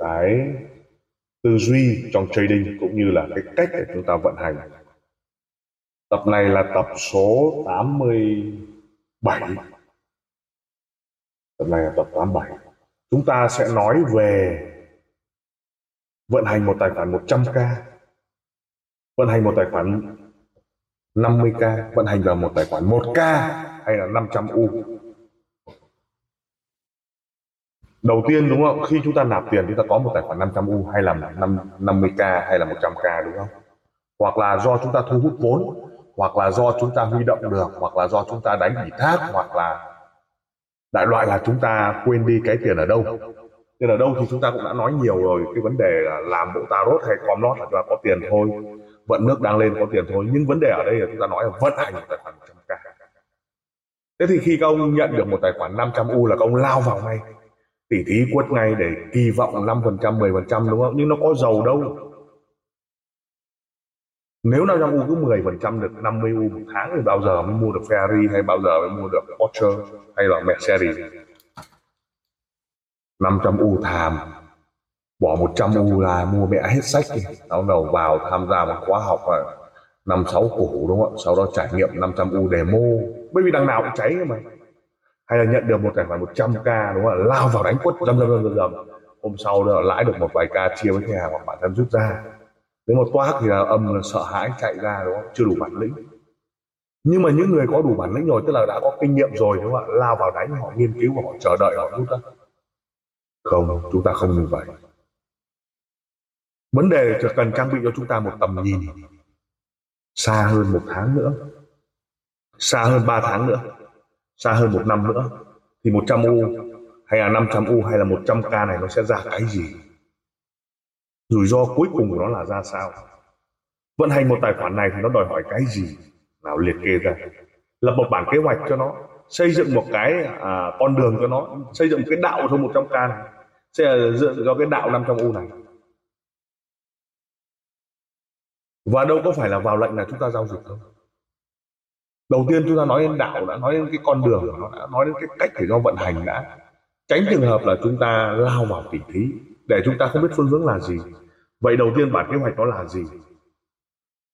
cái tư duy trong trading cũng như là cái cách để chúng ta vận hành. Tập này là tập số 87. Tập này là tập 87. Chúng ta sẽ nói về vận hành một tài khoản 100k, vận hành một tài khoản 50k, vận hành vào một tài khoản 1k hay là 500u đầu tiên đúng không? Khi chúng ta nạp tiền chúng ta có một tài khoản 500U hay là 5, 50k hay là 100k đúng không? Hoặc là do chúng ta thu hút vốn hoặc là do chúng ta huy động được hoặc là do chúng ta đánh ủy thác hoặc là đại loại là chúng ta quên đi cái tiền ở đâu. Tiền ở đâu thì chúng ta cũng đã nói nhiều rồi cái vấn đề là làm bộ tarot hay com lót là chúng ta có tiền thôi. Vận nước đang lên có tiền thôi nhưng vấn đề ở đây là chúng ta nói là vận hành một tài khoản 100k thế thì khi các ông nhận được một tài khoản 500U là các ông lao vào ngay tỷ thí quất ngay để kỳ vọng 5%, 10% đúng không? Nhưng nó có giàu đâu. Nếu nào trong U cứ 10% được 50 U một tháng thì bao giờ mới mua được Ferrari hay bao giờ mới mua được Porsche hay là Mercedes. 500 U thàm bỏ 100 U là mua mẹ hết sách đi sau đầu vào tham gia một khóa học là năm sáu củ đúng không ạ sau đó trải nghiệm 500 U demo bởi vì đằng nào cũng cháy mà hay là nhận được một tài khoản 100k đúng không ạ? Lao vào đánh quất, dầm dầm dầm dầm hôm sau là lãi được một vài ca chia với khách hàng hoặc bản thân rút ra. Nếu một toác thì là âm là sợ hãi chạy ra, đúng không? Chưa đủ bản lĩnh. Nhưng mà những người có đủ bản lĩnh rồi, tức là đã có kinh nghiệm rồi, đúng không ạ? Lao vào đánh, họ nghiên cứu và họ chờ đợi, họ rút ra không, chúng ta không như vậy. Vấn đề chỉ cần trang bị cho chúng ta một tầm nhìn. Xa hơn một tháng nữa. Xa hơn ba tháng nữa xa hơn một năm nữa thì 100 U hay là 500 U hay là 100 K này nó sẽ ra cái gì? Rủi ro cuối cùng của nó là ra sao? Vận hành một tài khoản này thì nó đòi hỏi cái gì? Nào liệt kê ra. Lập một bản kế hoạch cho nó xây dựng một cái à, con đường cho nó xây dựng cái đạo cho 100 k này sẽ dựa do cái đạo 500 u này. Và đâu có phải là vào lệnh là chúng ta giao dịch đâu đầu tiên chúng ta nói đến đạo, đã nói đến cái con đường, nó đã nói đến cái cách để nó vận hành đã. Tránh trường hợp là chúng ta lao vào tỉ thí, để chúng ta không biết phương hướng là gì. Vậy đầu tiên bản kế hoạch nó là gì?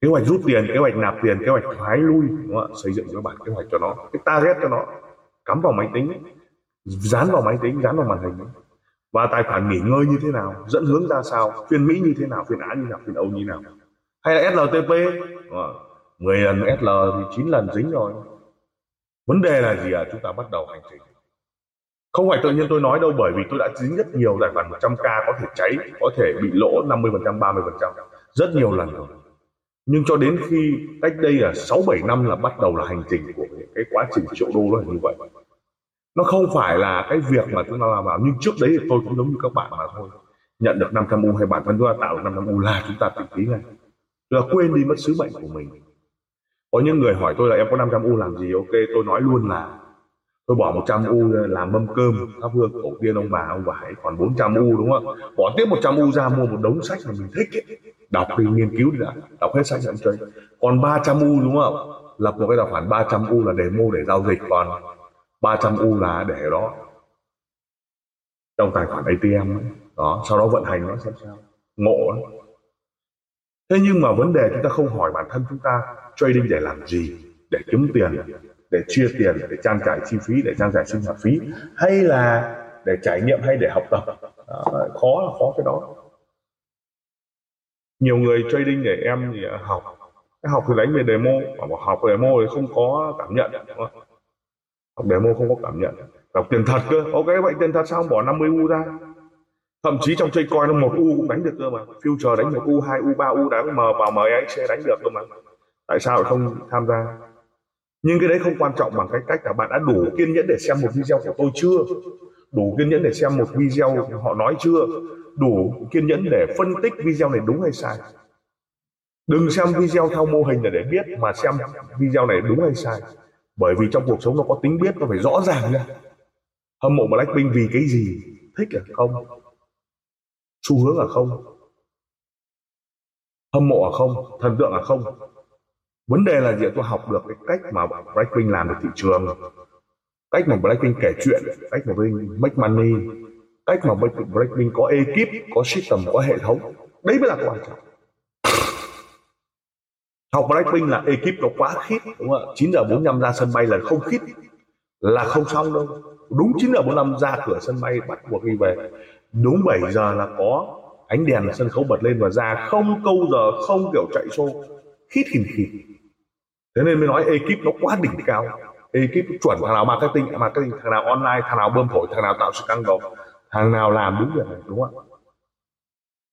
Kế hoạch rút tiền, kế hoạch nạp tiền, kế hoạch thoái lui, đúng không? xây dựng cái bản kế hoạch cho nó, cái target cho nó. Cắm vào máy tính, dán vào máy tính, dán vào màn hình. Và tài khoản nghỉ ngơi như thế nào, dẫn hướng ra sao, phiên mỹ như thế nào, phiên á như thế nào, phiên âu như thế nào. Hay là sltp 10 lần SL thì 9 lần dính rồi. Vấn đề là gì à? Chúng ta bắt đầu hành trình. Không phải tự nhiên tôi nói đâu, bởi vì tôi đã dính rất nhiều tài khoản 100k có thể cháy, có thể bị lỗ 50% 30% rất nhiều lần rồi. Nhưng cho đến khi cách đây là 6 7 năm là bắt đầu là hành trình của cái quá trình triệu đô nó là như vậy. Nó không phải là cái việc mà chúng ta làm vào, nhưng trước đấy thì tôi cũng giống như các bạn mà thôi. Nhận được 500 u hay bản thân chúng ta, tạo được 500 u là chúng ta tự tí ngay. Là quên đi mất sứ mệnh của mình có những người hỏi tôi là em có 500 u làm gì? Ok, tôi nói luôn là tôi bỏ 100 u làm mâm cơm, thắp hương tổ tiên ông bà, ông vải còn 400 u, đúng không? Bỏ tiếp 100 u ra mua một đống sách mà mình thích ấy. đọc đi, nghiên cứu đi đã. Đọc hết sách dẫn chơi. Còn 300 u, đúng không? Lập một cái tài khoản 300 u là để mua để giao dịch còn. 300 u là để đó. Trong tài khoản ATM ấy. đó, sau đó vận hành nó xem sao. Ngộ đó. thế nhưng mà vấn đề chúng ta không hỏi bản thân chúng ta trading để làm gì? Để kiếm tiền để chia tiền để trang trải chi phí để trang trải sinh hoạt phí hay là để trải nghiệm hay để học tập? Đó, khó là khó cái đó. Nhiều người trading để em thì học. Cái học thì đánh về demo mà học demo thì không có cảm nhận học demo không có cảm nhận. Đọc tiền thật cơ. Ok vậy tiền thật sao không bỏ 50 u ra. Thậm chí trong chơi coi nó một u cũng đánh được cơ mà. Future đánh một u hai u ba u đánh m vào MXC đánh được cơ mà tại sao lại không tham gia? Nhưng cái đấy không quan trọng bằng cái cách là bạn đã đủ kiên nhẫn để xem một video của tôi chưa? Đủ kiên nhẫn để xem một video họ nói chưa? Đủ kiên nhẫn để phân tích video này đúng hay sai? Đừng xem video theo mô hình là để biết mà xem video này đúng hay sai. Bởi vì trong cuộc sống nó có tính biết, nó phải rõ ràng ra hâm mộ Blackpink vì cái gì? Thích à không? Xu hướng à không? Hâm mộ à không? Thần tượng à không? Vấn đề là gì tôi học được cái cách mà Blackpink làm được thị trường, cách mà Blackpink kể chuyện, cách mà Blackpink make money, cách mà Blackpink có ekip, có system, có hệ thống. Đấy mới là quan trọng. Học Blackpink là ekip nó quá khít, đúng không ạ? 9 giờ 45 ra sân bay là không khít, là không xong đâu. Đúng 9 giờ 45 ra cửa sân bay bắt buộc đi về. Đúng 7 giờ là có ánh đèn sân khấu bật lên và ra. Không câu giờ, không kiểu chạy xô khít khỉnh khỉnh thế nên mới nói ekip nó quá đỉnh cao ekip chuẩn thằng nào marketing marketing thằng nào online thằng nào bơm thổi thằng nào tạo sự căng đồng thằng nào làm đúng việc này đúng không ạ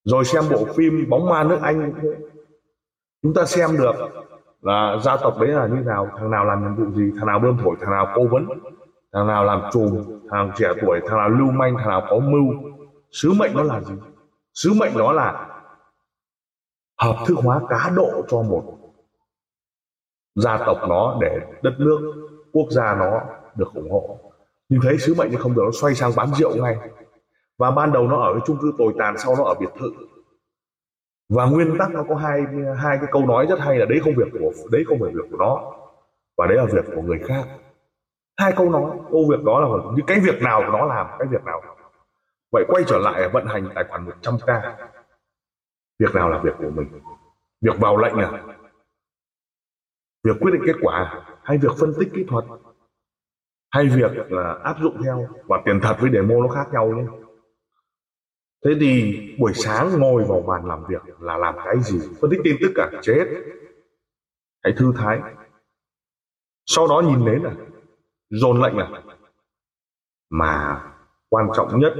rồi xem bộ phim bóng ma nước anh chúng ta xem được là gia tộc đấy là như nào thằng nào làm nhiệm vụ gì thằng nào bơm thổi thằng nào cố vấn thằng nào làm trùm thằng trẻ tuổi thằng nào lưu manh thằng nào có mưu sứ mệnh nó là gì sứ mệnh đó là hợp thức hóa cá độ cho một gia tộc nó để đất nước, quốc gia nó được ủng hộ. Nhưng thấy sứ mệnh nhưng không được, nó xoay sang bán rượu ngay. Và ban đầu nó ở cái chung cư tồi tàn, sau nó ở biệt thự. Và nguyên tắc nó có hai hai cái câu nói rất hay là đấy không việc của, đấy không phải việc của nó, và đấy là việc của người khác. Hai câu nói, câu việc đó là những cái việc nào của nó làm, cái việc nào. Vậy quay trở lại vận hành tài khoản 100k việc nào là việc của mình? Việc vào lệnh à? Việc quyết định kết quả hay việc phân tích kỹ thuật hay việc là áp dụng theo và tiền thật với demo nó khác nhau nhé. Thế thì buổi sáng ngồi vào bàn làm việc là làm cái gì? Phân tích tin tức cả chết. Hãy thư thái. Sau đó nhìn đến là dồn lệnh là mà quan trọng nhất,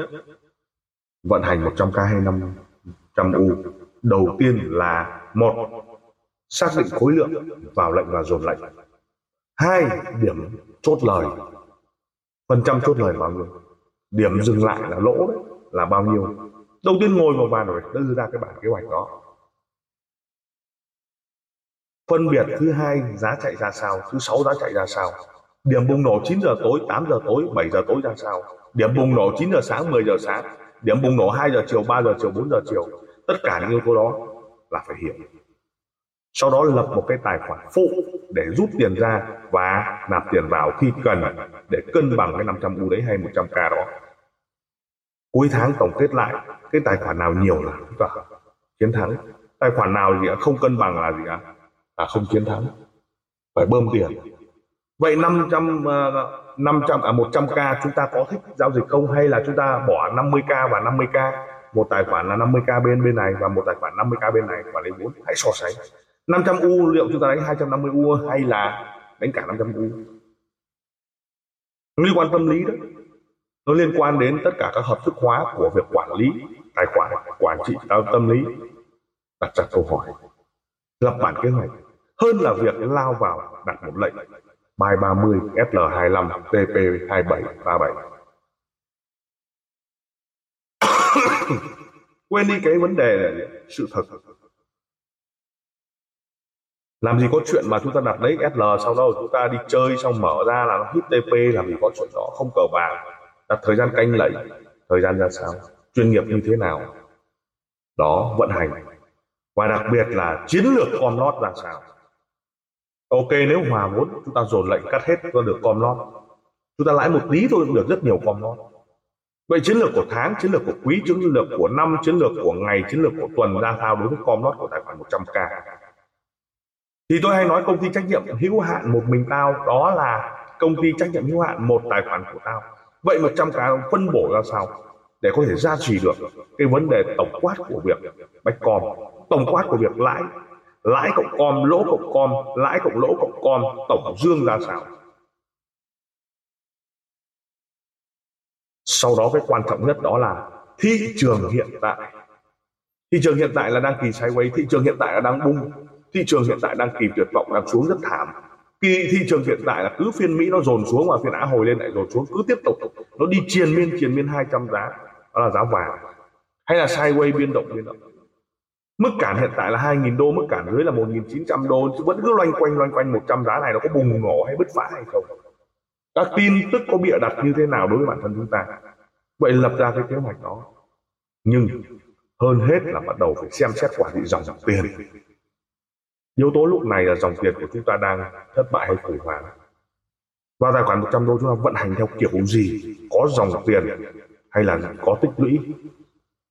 vận hành 100k hay 500 u, đầu tiên là một xác định khối lượng vào lệnh và dồn lệnh. Hai điểm chốt lời. Phần trăm chốt lời bao nhiêu điểm dừng lại là lỗ đấy, là bao nhiêu? Đầu tiên ngồi vào bàn rồi, đưa ra cái bản kế hoạch đó. Phân biệt thứ hai giá chạy ra sao, thứ sáu giá chạy ra sao. Điểm bùng nổ 9 giờ tối 8 giờ tối 7 giờ tối ra sao. Điểm bùng nổ 9 giờ sáng 10 giờ sáng. Điểm bùng nổ 2 giờ chiều 3 giờ chiều 4 giờ chiều. Tất cả những yếu tố đó là phải hiểu sau đó lập một cái tài khoản phụ để rút tiền ra và nạp tiền vào khi cần để cân bằng cái 500 U đấy hay 100k đó. Cuối tháng tổng kết lại, cái tài khoản nào nhiều là chúng ta chiến thắng. Tài khoản nào gì không cân bằng là gì ạ là không chiến thắng. Phải bơm tiền. Vậy 500 500 ờ, à 100k chúng ta có thích giao dịch không? Hay là chúng ta bỏ 50k và 50k một tài khoản là 50k bên bên này và một tài khoản 50k bên này quản lý vốn. Hãy so sánh. 500 u, liệu chúng ta đánh 250 u hay là đánh cả 500 u? Liên quan tâm lý đó, nó liên quan đến tất cả các hợp thức hóa của việc quản lý tài khoản, quản trị tâm lý. Đặt ra câu hỏi, lập bản kế hoạch, hơn là việc lao vào đặt một lệnh bài 30 SL25 TP 2737 quên đi cái vấn đề sự thật làm gì có chuyện mà chúng ta đặt lấy SL sau đó chúng ta đi chơi xong mở ra là nó hit TP làm gì có chuyện đó, không cờ bạc. Đặt thời gian canh lệnh thời gian ra sao, chuyên nghiệp như thế nào. Đó, vận hành. Và đặc biệt là chiến lược com lót ra sao. Ok, nếu hòa vốn chúng ta dồn lệnh cắt hết cho được com lót. Chúng ta lãi một tí thôi cũng được rất nhiều com lót. Vậy chiến lược của tháng, chiến lược của quý, chiến lược của năm, chiến lược của ngày, chiến lược của tuần ra sao đối với com lót của tài khoản 100k thì tôi hay nói công ty trách nhiệm hữu hạn một mình tao, đó là công ty trách nhiệm hữu hạn một tài khoản của tao. Vậy 100 cái phân bổ ra sao? Để có thể gia trì được cái vấn đề tổng quát của việc bách com. Tổng quát của việc lãi. Lãi cộng com, lỗ cộng com, lãi cộng lỗ cộng com, tổng dương ra sao? Sau đó cái quan trọng nhất đó là thị trường hiện tại. Thị trường hiện tại là đang kỳ sideways, thị trường hiện tại là đang bung thị trường hiện tại đang kỳ tuyệt vọng, đang xuống rất thảm. Kỳ thị trường hiện tại là cứ phiên Mỹ nó dồn xuống và phiên Á hồi lên lại dồn xuống, cứ tiếp tục. Nó đi triền miên triền miên 200 giá, đó là giá vàng. Hay là sideways biên động biên động. Mức cản hiện tại là 2.000 đô, mức cản dưới là 1.900 đô, chứ vẫn cứ loanh quanh loanh quanh 100 giá này nó có bùng nổ hay bứt phá hay không. Các tin tức có bịa đặt như thế nào đối với bản thân chúng ta? Vậy lập ra cái kế hoạch đó. Nhưng hơn hết là bắt đầu phải xem xét quản trị dòng dòng tiền yếu tố lúc này là dòng tiền của chúng ta đang thất bại hay khủng hoảng. Và tài khoản 100 đô chúng ta vận hành theo kiểu gì? Có dòng tiền hay là có tích lũy?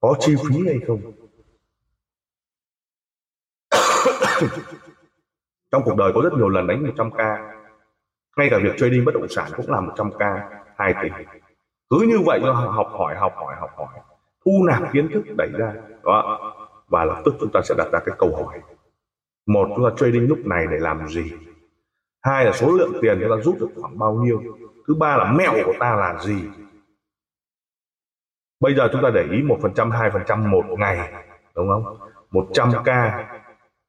Có chi phí hay không? Trong cuộc đời có rất nhiều lần đánh 100k ngay cả việc trading bất động sản cũng là 100k 2 tỷ. Cứ như vậy nó học hỏi học hỏi học hỏi. Thu nạp kiến thức đẩy ra. Đó. Và lập tức chúng ta sẽ đặt ra cái câu hỏi một chúng ta trading lúc này để làm gì? Hai là số lượng tiền chúng ta rút được khoảng bao nhiêu? Thứ ba là mẹo của ta là gì? Bây giờ chúng ta để ý một phần trăm, hai phần trăm một ngày, đúng không? Một trăm k,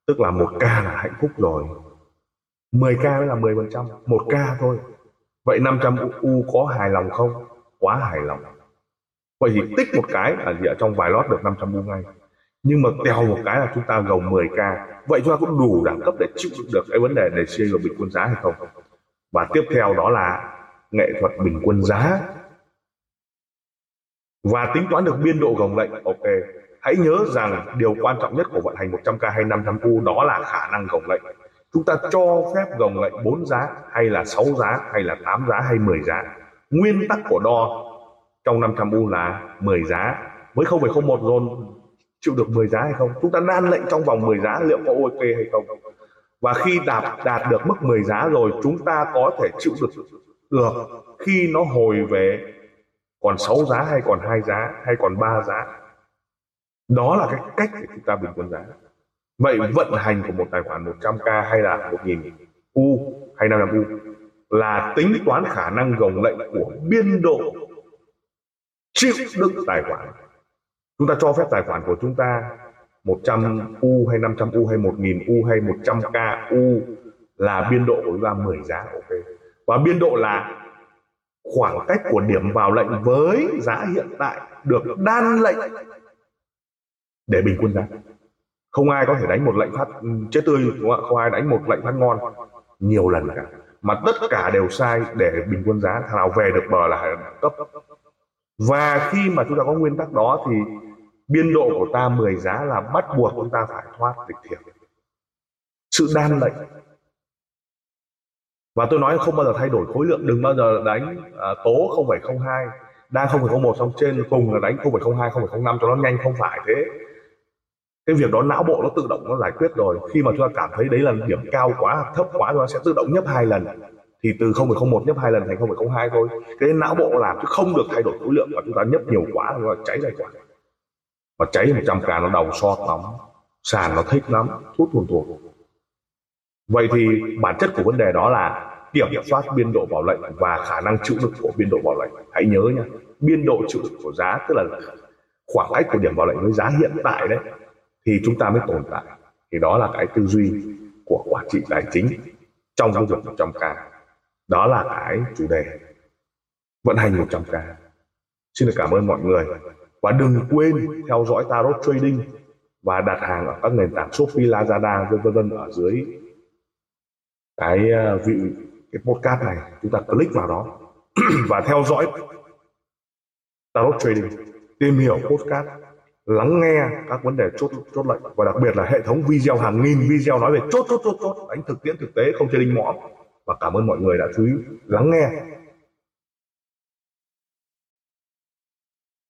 tức là một k là hạnh phúc rồi. 10k mới là 10 phần trăm, một k thôi. Vậy 500 u có hài lòng không? Quá hài lòng. Vậy thì tích một cái là gì ở trong vài lót được 500 u ngay nhưng mà tèo một cái là chúng ta gồng 10k vậy chúng ta cũng đủ đẳng cấp để chịu đựng được cái vấn đề để chia bình quân giá hay không? Và tiếp theo đó là nghệ thuật bình quân giá. Và tính toán được biên độ gồng lệnh ok. Hãy nhớ rằng điều quan trọng nhất của vận hành 100k hay 500 u đó là khả năng gồng lệnh. Chúng ta cho phép gồng lệnh 4 giá hay là 6 giá hay là 8 giá hay 10 giá. Nguyên tắc của đo trong 500 u là 10 giá với 0,01 zone chịu được 10 giá hay không? Chúng ta nan lệnh trong vòng 10 giá liệu có ok hay không? Và khi đạt đạt được mức 10 giá rồi, chúng ta có thể chịu được được khi nó hồi về còn 6 giá hay còn hai giá hay còn 3 giá. Đó là cái cách để chúng ta bình quân giá. Vậy vận hành của một tài khoản 100k hay là 1.000 u hay 500 u là tính toán khả năng gồng lệnh của biên độ chịu đựng tài khoản chúng ta cho phép tài khoản của chúng ta 100 U hay 500 U hay 1000 U hay 100k U là biên độ của chúng ta 10 giá, ok. Và biên độ là khoảng cách của điểm vào lệnh với giá hiện tại được đan lệnh để bình quân giá. Không ai có thể đánh một lệnh phát ừ, chết tươi, đúng không? không ai đánh một lệnh phát ngon nhiều lần cả. Mà tất cả đều sai để bình quân giá thằng nào về được bờ là cấp. Và khi mà chúng ta có nguyên tắc đó thì biên độ của ta 10 giá là bắt buộc chúng ta phải thoát tịch thiệt. Sự đan lệnh và tôi nói không bao giờ thay đổi khối lượng đừng bao giờ đánh à, tố 0,02 đang 0,01 xong trên cùng là đánh 0,02 0,05 cho nó nhanh không phải thế. Cái việc đó não bộ nó tự động nó giải quyết rồi. Khi mà chúng ta cảm thấy đấy là điểm cao quá thấp quá rồi nó sẽ tự động nhấp hai lần. Thì từ 0,01 nhấp hai lần thành 0,02 thôi. Cái não bộ làm chứ không được thay đổi khối lượng và chúng ta nhấp nhiều quá nó cháy tài khoản mà cháy 100 k nó đầu so lắm sàn nó thích lắm, thuốc thuần thuộc. Vậy thì bản chất của vấn đề đó là kiểm soát biên độ bảo lệnh và khả năng chịu lực của biên độ bảo lệnh. Hãy nhớ nha, biên độ chịu lực của giá, tức là khoảng cách của điểm bảo lệnh với giá hiện tại đấy, thì chúng ta mới tồn tại. Thì đó là cái tư duy của quản trị tài chính trong cái việc 100k đó là cái chủ đề vận hành 100k xin được cảm ơn mọi người và đừng quên theo dõi Tarot Trading và đặt hàng ở các nền tảng Shopee, Lazada vân vân ở dưới cái ờ, vị cái podcast này. Chúng ta click vào đó và theo dõi Tarot Trading tìm hiểu podcast lắng nghe các vấn đề chốt chốt lệnh và đặc biệt là hệ thống video hàng nghìn video nói về chốt chốt chốt chốt đánh thực tiễn thực tế không chơi đinh mõm. Và cảm ơn mọi người đã chú ý lắng nghe.